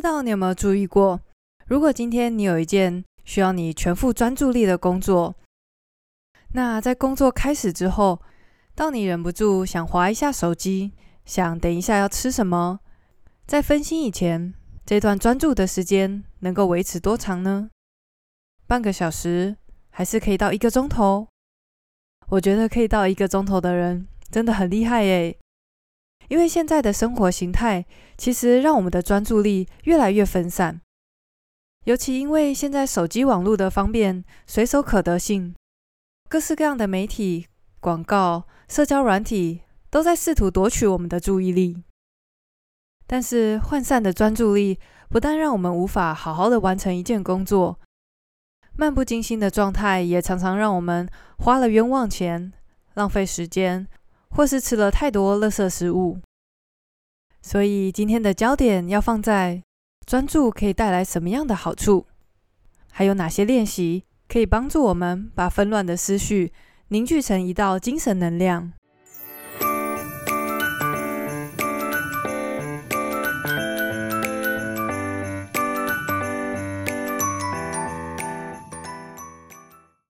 知道你有没有注意过，如果今天你有一件需要你全副专注力的工作，那在工作开始之后，当你忍不住想划一下手机，想等一下要吃什么，在分心以前，这段专注的时间能够维持多长呢？半个小时，还是可以到一个钟头？我觉得可以到一个钟头的人真的很厉害耶！因为现在的生活形态其实让我们的专注力越来越分散，尤其因为现在手机网络的方便、随手可得性，各式各样的媒体、广告、社交软体都在试图夺取我们的注意力。但是涣散的专注力不但让我们无法好好的完成一件工作，漫不经心的状态也常常让我们花了冤枉钱、浪费时间，或是吃了太多垃圾食物。所以今天的焦点要放在专注可以带来什么样的好处，还有哪些练习可以帮助我们把纷乱的思绪凝聚成一道精神能量。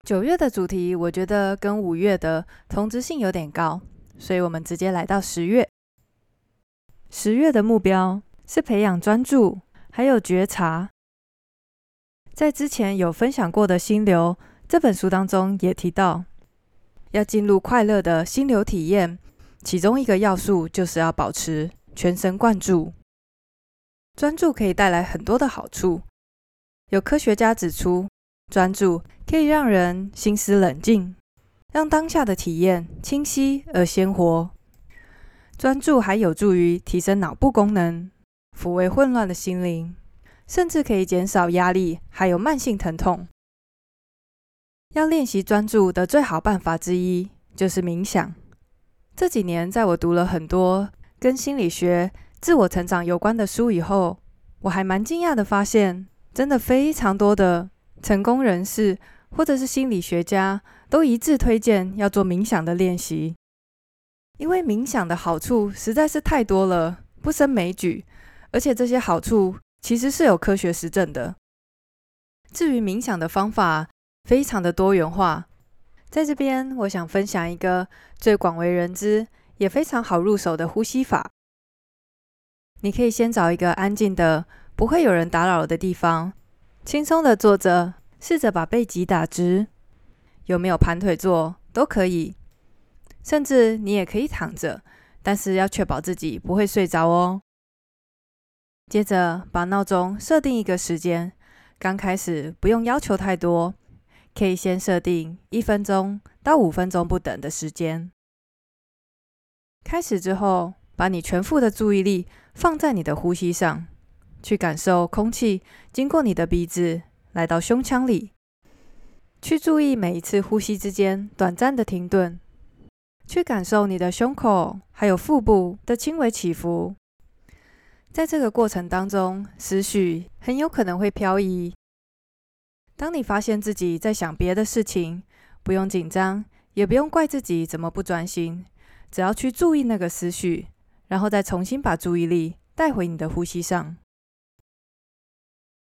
九月的主题，我觉得跟五月的同质性有点高，所以我们直接来到十月。十月的目标是培养专注，还有觉察。在之前有分享过的心流这本书当中也提到，要进入快乐的心流体验，其中一个要素就是要保持全神贯注。专注可以带来很多的好处，有科学家指出，专注可以让人心思冷静，让当下的体验清晰而鲜活。专注还有助于提升脑部功能，抚慰混乱的心灵，甚至可以减少压力，还有慢性疼痛。要练习专注的最好办法之一就是冥想。这几年，在我读了很多跟心理学、自我成长有关的书以后，我还蛮惊讶的发现，真的非常多的。成功人士或者是心理学家都一致推荐要做冥想的练习，因为冥想的好处实在是太多了，不胜枚举，而且这些好处其实是有科学实证的。至于冥想的方法，非常的多元化，在这边我想分享一个最广为人知也非常好入手的呼吸法。你可以先找一个安静的、不会有人打扰的地方。轻松的坐着，试着把背脊打直，有没有盘腿坐都可以，甚至你也可以躺着，但是要确保自己不会睡着哦。接着把闹钟设定一个时间，刚开始不用要求太多，可以先设定一分钟到五分钟不等的时间。开始之后，把你全副的注意力放在你的呼吸上。去感受空气经过你的鼻子来到胸腔里，去注意每一次呼吸之间短暂的停顿，去感受你的胸口还有腹部的轻微起伏。在这个过程当中，思绪很有可能会飘移。当你发现自己在想别的事情，不用紧张，也不用怪自己怎么不专心，只要去注意那个思绪，然后再重新把注意力带回你的呼吸上。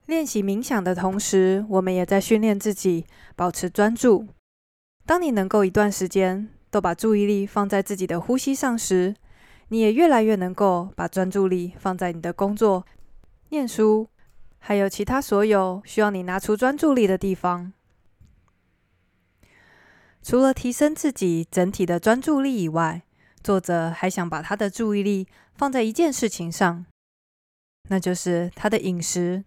练习冥想的同时，我们也在训练自己保持专注。当你能够一段时间都把注意力放在自己的呼吸上时，你也越来越能够把专注力放在你的工作、念书，还有其他所有需要你拿出专注力的地方。除了提升自己整体的专注力以外，作者还想把他的注意力放在一件事情上，那就是他的饮食。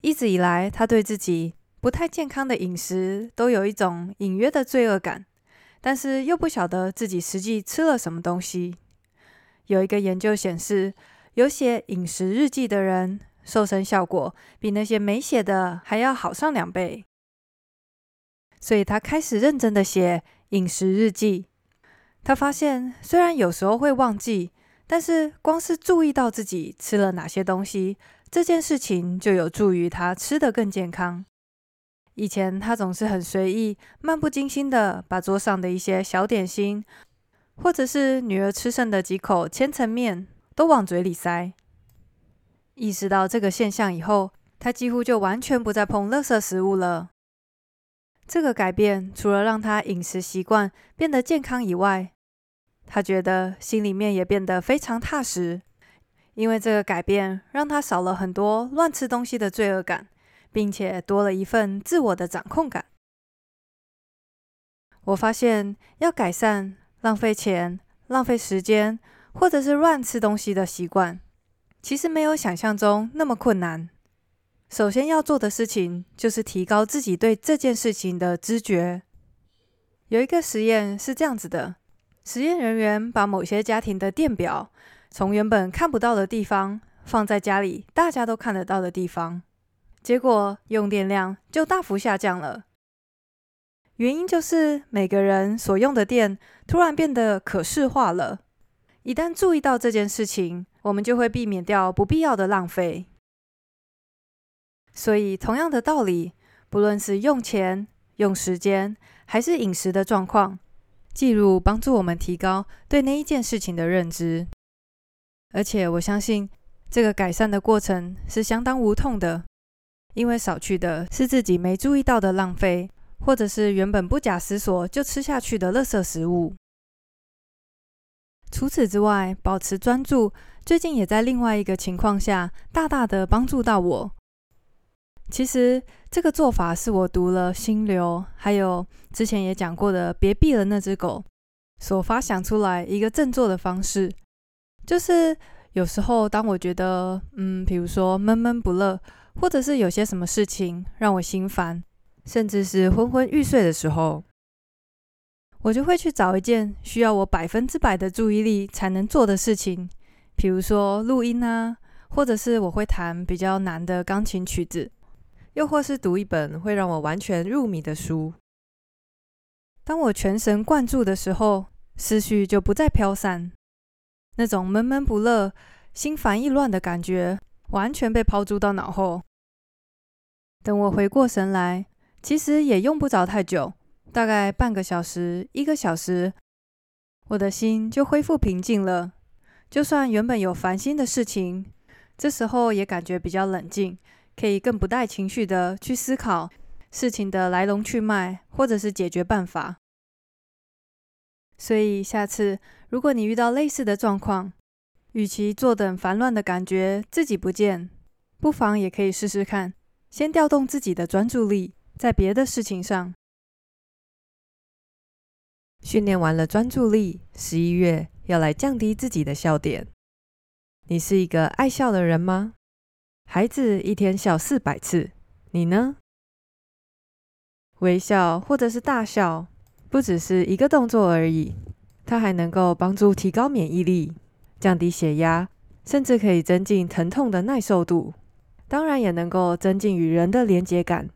一直以来，他对自己不太健康的饮食都有一种隐约的罪恶感，但是又不晓得自己实际吃了什么东西。有一个研究显示，有写饮食日记的人，瘦身效果比那些没写的还要好上两倍。所以他开始认真的写饮食日记。他发现，虽然有时候会忘记，但是光是注意到自己吃了哪些东西。这件事情就有助于他吃得更健康。以前他总是很随意、漫不经心的把桌上的一些小点心，或者是女儿吃剩的几口千层面都往嘴里塞。意识到这个现象以后，他几乎就完全不再碰垃圾食物了。这个改变除了让他饮食习惯变得健康以外，他觉得心里面也变得非常踏实，因为这个改变让他少了很多乱吃东西的罪恶感，并且多了一份自我的掌控感。我发现要改善浪费钱、浪费时间，或者是乱吃东西的习惯，其实没有想象中那么困难。首先要做的事情就是提高自己对这件事情的知觉。有一个实验是这样子的：实验人员把某些家庭的电表从原本看不到的地方放在家里大家都看得到的地方，结果用电量就大幅下降了。原因就是每个人所用的电突然变得可视化了。一旦注意到这件事情，我们就会避免掉不必要的浪费。所以，同样的道理，不论是用钱、用时间，还是饮食的状况，记录帮助我们提高对那一件事情的认知。而且，我相信这个改善的过程是相当无痛的，因为少去的是自己没注意到的浪费，或者是原本不假思索就吃下去的垃圾食物。除此之外，保持专注，最近也在另外一个情况下大大的帮助到我。其实这个做法是我读了《心流》，还有之前也讲过的《别毙了那只狗》所发想出来一个振作的方式。就是有时候当我觉得，嗯，比如说闷闷不乐，或者是有些什么事情让我心烦，甚至是昏昏欲睡的时候，我就会去找一件需要我百分之百的注意力才能做的事情，比如说录音啊，或者是我会弹比较难的钢琴曲子。又或是读一本会让我完全入迷的书。当我全神贯注的时候，思绪就不再飘散，那种闷闷不乐、心烦意乱的感觉完全被抛诸到脑后。等我回过神来，其实也用不着太久，大概半个小时、一个小时，我的心就恢复平静了。就算原本有烦心的事情，这时候也感觉比较冷静。可以更不带情绪的去思考事情的来龙去脉，或者是解决办法。所以下次如果你遇到类似的状况，与其坐等烦乱的感觉自己不见，不妨也可以试试看，先调动自己的专注力在别的事情上。训练完了专注力，十一月要来降低自己的笑点。你是一个爱笑的人吗？孩子一天笑四百次，你呢？微笑或者是大笑，不只是一个动作而已，它还能够帮助提高免疫力、降低血压，甚至可以增进疼痛的耐受度。当然，也能够增进与人的连结感。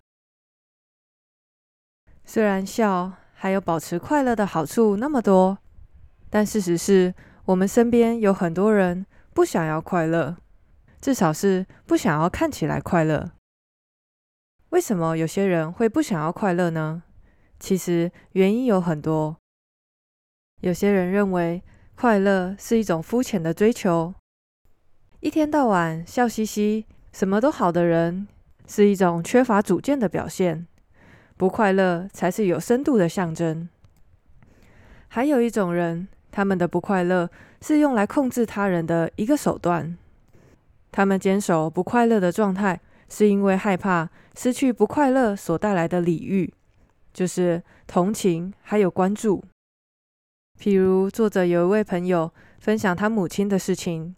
虽然笑还有保持快乐的好处那么多，但事实是我们身边有很多人不想要快乐。至少是不想要看起来快乐。为什么有些人会不想要快乐呢？其实原因有很多。有些人认为快乐是一种肤浅的追求，一天到晚笑嘻嘻、什么都好的人是一种缺乏主见的表现，不快乐才是有深度的象征。还有一种人，他们的不快乐是用来控制他人的一个手段。他们坚守不快乐的状态，是因为害怕失去不快乐所带来的礼遇，就是同情还有关注。譬如，作者有一位朋友分享他母亲的事情，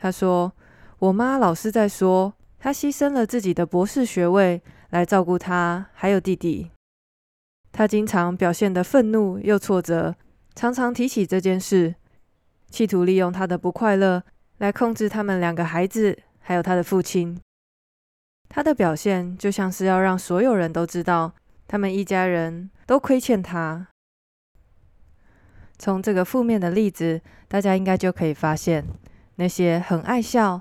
他说：“我妈老是在说，她牺牲了自己的博士学位来照顾他还有弟弟。她经常表现得愤怒又挫折，常常提起这件事，企图利用她的不快乐。”来控制他们两个孩子，还有他的父亲。他的表现就像是要让所有人都知道，他们一家人都亏欠他。从这个负面的例子，大家应该就可以发现，那些很爱笑、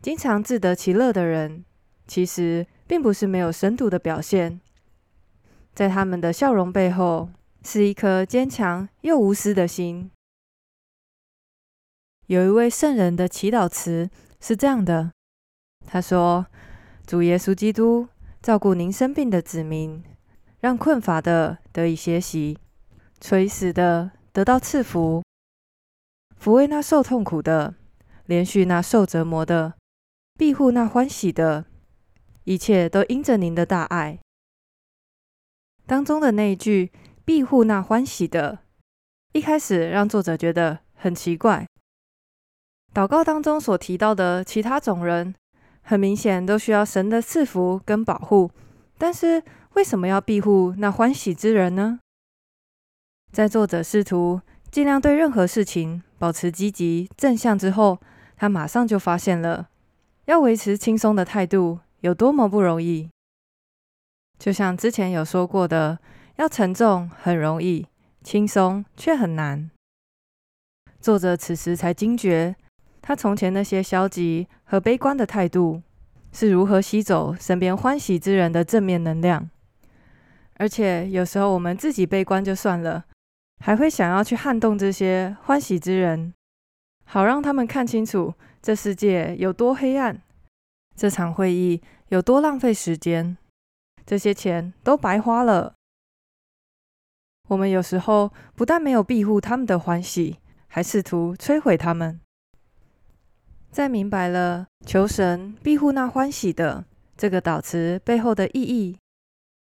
经常自得其乐的人，其实并不是没有深度的表现。在他们的笑容背后，是一颗坚强又无私的心。有一位圣人的祈祷词是这样的：他说：“主耶稣基督照顾您生病的子民，让困乏的得以歇息，垂死的得到赐福，抚慰那受痛苦的，怜恤那受折磨的，庇护那欢喜的，一切都因着您的大爱。”当中的那一句“庇护那欢喜的”，一开始让作者觉得很奇怪。祷告当中所提到的其他种人，很明显都需要神的赐福跟保护，但是为什么要庇护那欢喜之人呢？在作者试图尽量对任何事情保持积极正向之后，他马上就发现了要维持轻松的态度有多么不容易。就像之前有说过的，要沉重很容易，轻松却很难。作者此时才惊觉。他从前那些消极和悲观的态度，是如何吸走身边欢喜之人的正面能量？而且有时候我们自己悲观就算了，还会想要去撼动这些欢喜之人，好让他们看清楚这世界有多黑暗，这场会议有多浪费时间，这些钱都白花了。我们有时候不但没有庇护他们的欢喜，还试图摧毁他们。在明白了求神庇护那欢喜的这个祷词背后的意义，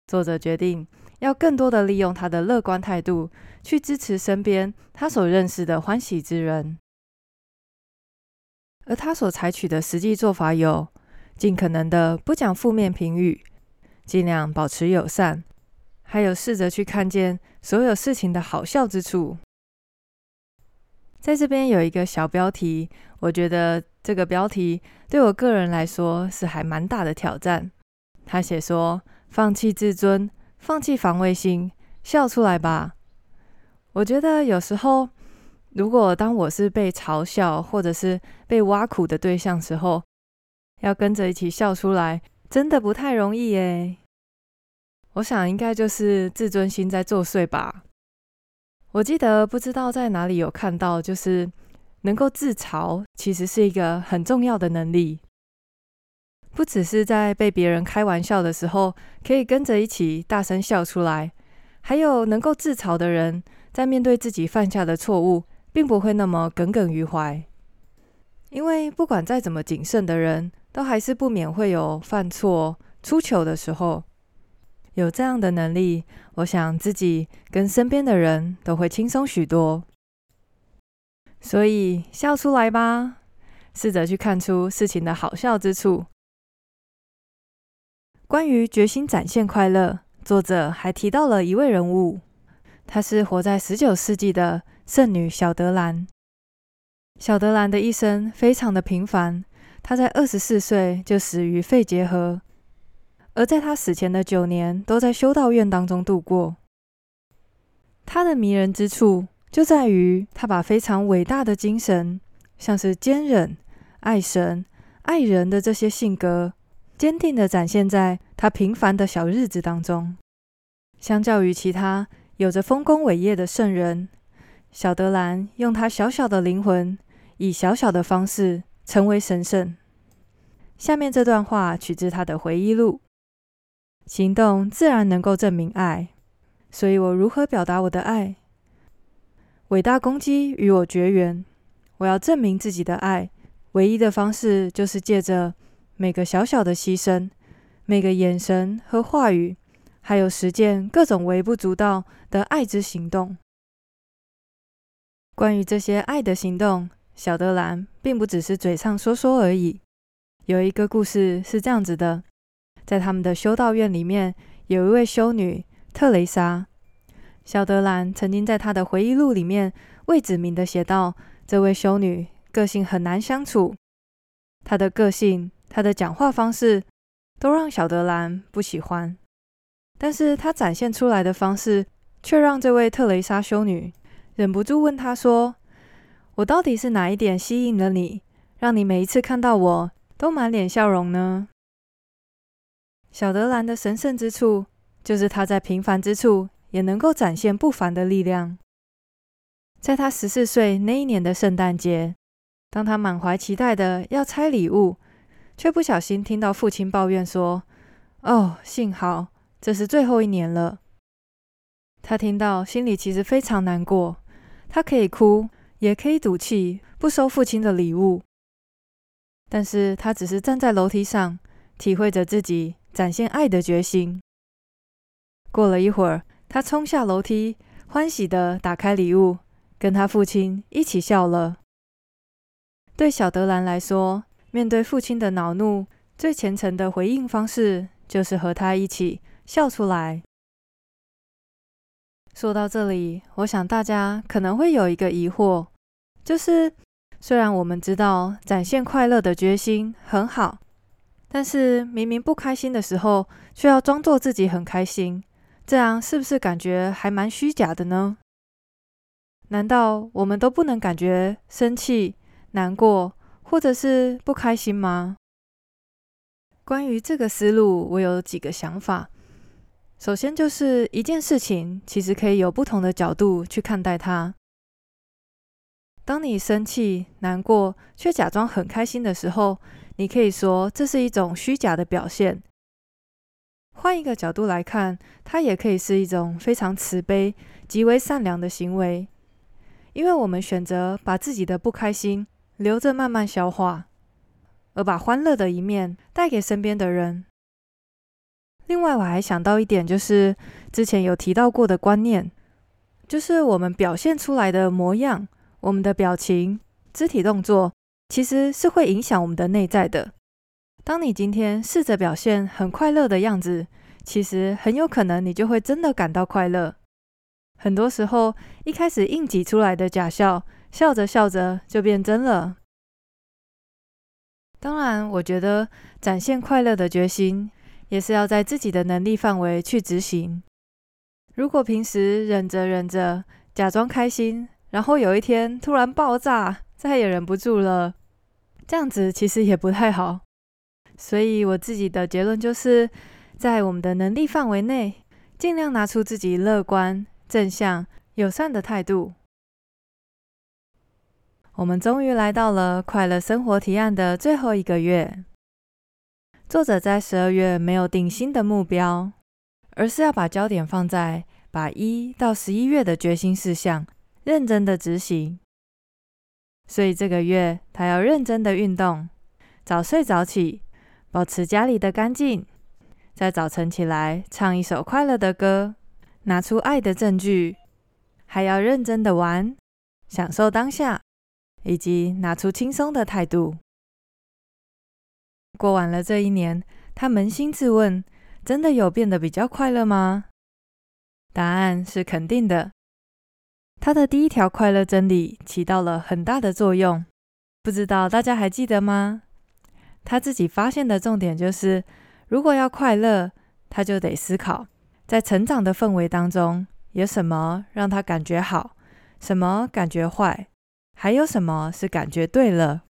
作者决定要更多的利用他的乐观态度去支持身边他所认识的欢喜之人。而他所采取的实际做法有：尽可能的不讲负面评语，尽量保持友善，还有试着去看见所有事情的好笑之处。在这边有一个小标题，我觉得这个标题对我个人来说是还蛮大的挑战。他写说：“放弃自尊，放弃防卫心，笑出来吧。”我觉得有时候，如果当我是被嘲笑或者是被挖苦的对象时候，要跟着一起笑出来，真的不太容易耶。我想应该就是自尊心在作祟吧。我记得不知道在哪里有看到，就是能够自嘲，其实是一个很重要的能力。不只是在被别人开玩笑的时候，可以跟着一起大声笑出来，还有能够自嘲的人，在面对自己犯下的错误，并不会那么耿耿于怀。因为不管再怎么谨慎的人，都还是不免会有犯错、出糗的时候。有这样的能力，我想自己跟身边的人都会轻松许多。所以笑出来吧，试着去看出事情的好笑之处。关于决心展现快乐，作者还提到了一位人物，她是活在十九世纪的圣女小德兰。小德兰的一生非常的平凡，她在二十四岁就死于肺结核。而在她死前的九年，都在修道院当中度过。她的迷人之处就在于，她把非常伟大的精神，像是坚忍、爱神、爱人的这些性格，坚定地展现在她平凡的小日子当中。相较于其他有着丰功伟业的圣人，小德兰用他小小的灵魂，以小小的方式成为神圣。下面这段话取自他的回忆录。行动自然能够证明爱，所以我如何表达我的爱？伟大攻击与我绝缘。我要证明自己的爱，唯一的方式就是借着每个小小的牺牲，每个眼神和话语，还有实践各种微不足道的爱之行动。关于这些爱的行动，小德兰并不只是嘴上说说而已。有一个故事是这样子的。在他们的修道院里面，有一位修女特蕾莎。小德兰曾经在他的回忆录里面未指明的写道：这位修女个性很难相处，她的个性、她的讲话方式都让小德兰不喜欢。但是她展现出来的方式，却让这位特蕾莎修女忍不住问她说：“我到底是哪一点吸引了你，让你每一次看到我都满脸笑容呢？”小德兰的神圣之处，就是他在平凡之处也能够展现不凡的力量。在他十四岁那一年的圣诞节，当他满怀期待的要拆礼物，却不小心听到父亲抱怨说：“哦，幸好这是最后一年了。”他听到，心里其实非常难过。他可以哭，也可以赌气，不收父亲的礼物。但是他只是站在楼梯上，体会着自己展现爱的决心。过了一会儿，他冲下楼梯，欢喜地打开礼物，跟他父亲一起笑了。对小德兰来说，面对父亲的恼怒，最虔诚的回应方式就是和他一起笑出来。说到这里，我想大家可能会有一个疑惑，就是虽然我们知道展现快乐的决心很好，但是明明不开心的时候，却要装作自己很开心，这样是不是感觉还蛮虚假的呢？难道我们都不能感觉生气、难过，或者是不开心吗？关于这个思路，我有几个想法。首先，就是一件事情，其实可以有不同的角度去看待它。当你生气、难过，却假装很开心的时候，你可以说这是一种虚假的表现。换一个角度来看，它也可以是一种非常慈悲、极为善良的行为，因为我们选择把自己的不开心留着慢慢消化，而把欢乐的一面带给身边的人。另外，我还想到一点，就是之前有提到过的观念，就是我们表现出来的模样、我们的表情、肢体动作，其实是会影响我们的内在的。当你今天试着表现很快乐的样子，其实很有可能你就会真的感到快乐。很多时候，一开始硬挤出来的假笑，笑着笑着就变真了。当然，我觉得展现快乐的决心，也是要在自己的能力范围去执行。如果平时忍着忍着，假装开心，然后有一天突然爆炸，再也忍不住了，这样子其实也不太好。所以我自己的结论就是，在我们的能力范围内，尽量拿出自己乐观、正向、友善的态度。我们终于来到了快乐生活提案的最后一个月。作者在十二月没有定新的目标，而是要把焦点放在把一到十一月的决心事项认真的执行。所以这个月他要认真的运动，早睡早起，保持家里的干净，在早晨起来唱一首快乐的歌，拿出爱的证据，还要认真的玩，享受当下，以及拿出轻松的态度。过完了这一年，他扪心自问：真的有变得比较快乐吗？答案是肯定的。他的第一条快乐真理起到了很大的作用，不知道大家还记得吗？他自己发现的重点就是，如果要快乐，他就得思考，在成长的氛围当中，有什么让他感觉好，什么感觉坏，还有什么是感觉对了。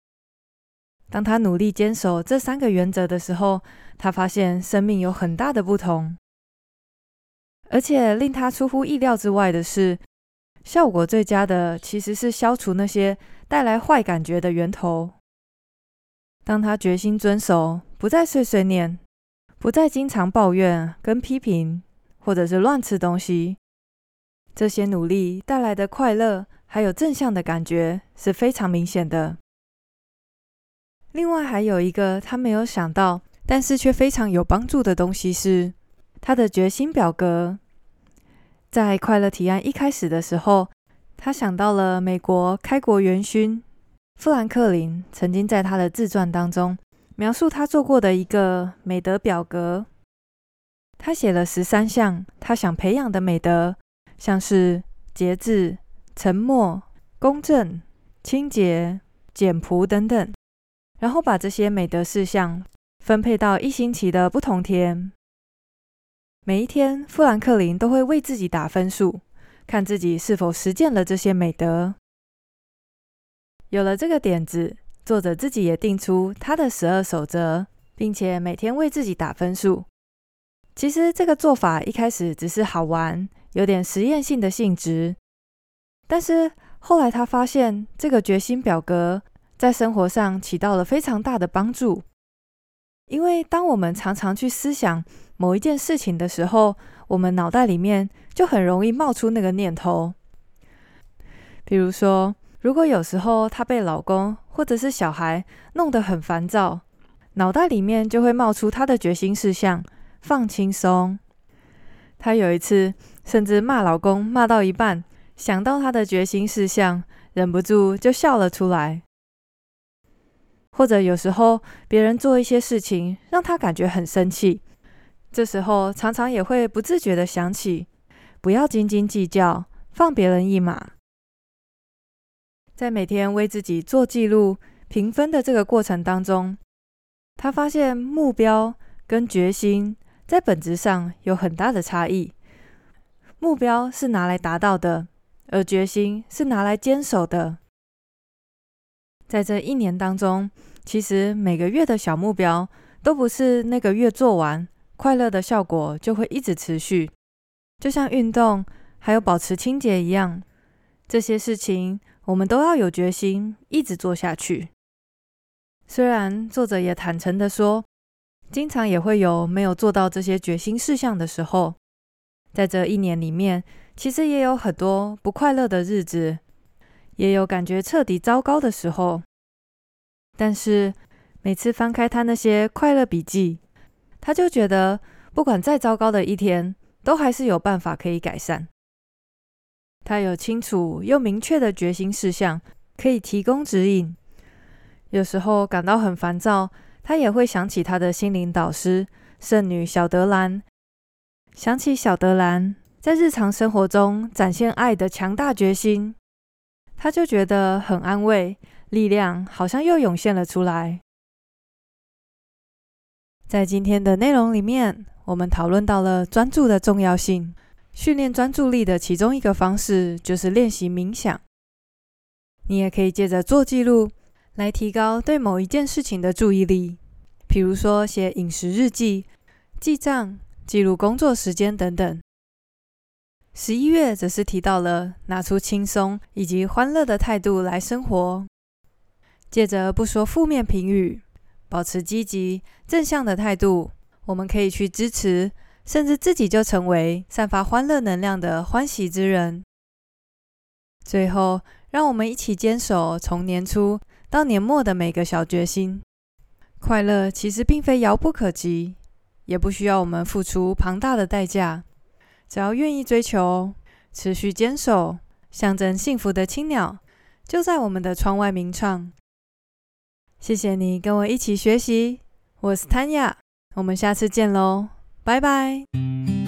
当他努力坚守这三个原则的时候，他发现生命有很大的不同。而且令他出乎意料之外的是，效果最佳的其实是消除那些带来坏感觉的源头。当他决心遵守，不再碎碎念，不再经常抱怨跟批评，或者是乱吃东西，这些努力带来的快乐还有正向的感觉是非常明显的。另外还有一个他没有想到，但是却非常有帮助的东西是他的决心表格。在快乐提案一开始的时候，他想到了美国开国元勋富兰克林曾经在他的自传当中描述他做过的一个美德表格。他写了十三项他想培养的美德，像是节制、沉默、公正、清洁、简朴等等。然后把这些美德事项分配到一星期的不同天。每一天，富兰克林都会为自己打分数，看自己是否实践了这些美德。有了这个点子，作者自己也定出他的十二守则，并且每天为自己打分数。其实这个做法一开始只是好玩，有点实验性的性质。但是后来他发现，这个决心表格，在生活上起到了非常大的帮助，因为当我们常常去思想某一件事情的时候，我们脑袋里面就很容易冒出那个念头。比如说，如果有时候她被老公或者是小孩弄得很烦躁，脑袋里面就会冒出她的决心事项：放轻松。她有一次甚至骂老公，骂到一半，想到她的决心事项，忍不住就笑了出来。或者有时候别人做一些事情让他感觉很生气，这时候常常也会不自觉的想起，不要斤斤计较，放别人一马。在每天为自己做记录、评分的这个过程当中，他发现目标跟决心在本质上有很大的差异。目标是拿来达到的，而决心是拿来坚守的。在这一年当中，其实每个月的小目标都不是那个月做完，快乐的效果就会一直持续。就像运动还有保持清洁一样，这些事情我们都要有决心一直做下去。虽然作者也坦诚的说，经常也会有没有做到这些决心事项的时候，在这一年里面，其实也有很多不快乐的日子。也有感觉彻底糟糕的时候，但是每次翻开他那些快乐笔记，他就觉得不管再糟糕的一天，都还是有办法可以改善。他有清楚又明确的决心事项，可以提供指引。有时候感到很烦躁，他也会想起他的心灵导师圣女小德兰，想起小德兰在日常生活中展现爱的强大决心。他就觉得很安慰，力量好像又涌现了出来。在今天的内容里面，我们讨论到了专注的重要性。训练专注力的其中一个方式就是练习冥想。你也可以借着做记录来提高对某一件事情的注意力，比如说写饮食日记、记账、记录工作时间等等。十一月则是提到了拿出轻松以及欢乐的态度来生活，借着不说负面评语，保持积极正向的态度，我们可以去支持，甚至自己就成为散发欢乐能量的欢喜之人。最后，让我们一起坚守从年初到年末的每个小决心。快乐其实并非遥不可及，也不需要我们付出庞大的代价。只要愿意追求，持续坚守，象征幸福的青鸟就在我们的窗外鸣唱。谢谢你跟我一起学习，我是 Tanya，我们下次见喽，拜拜。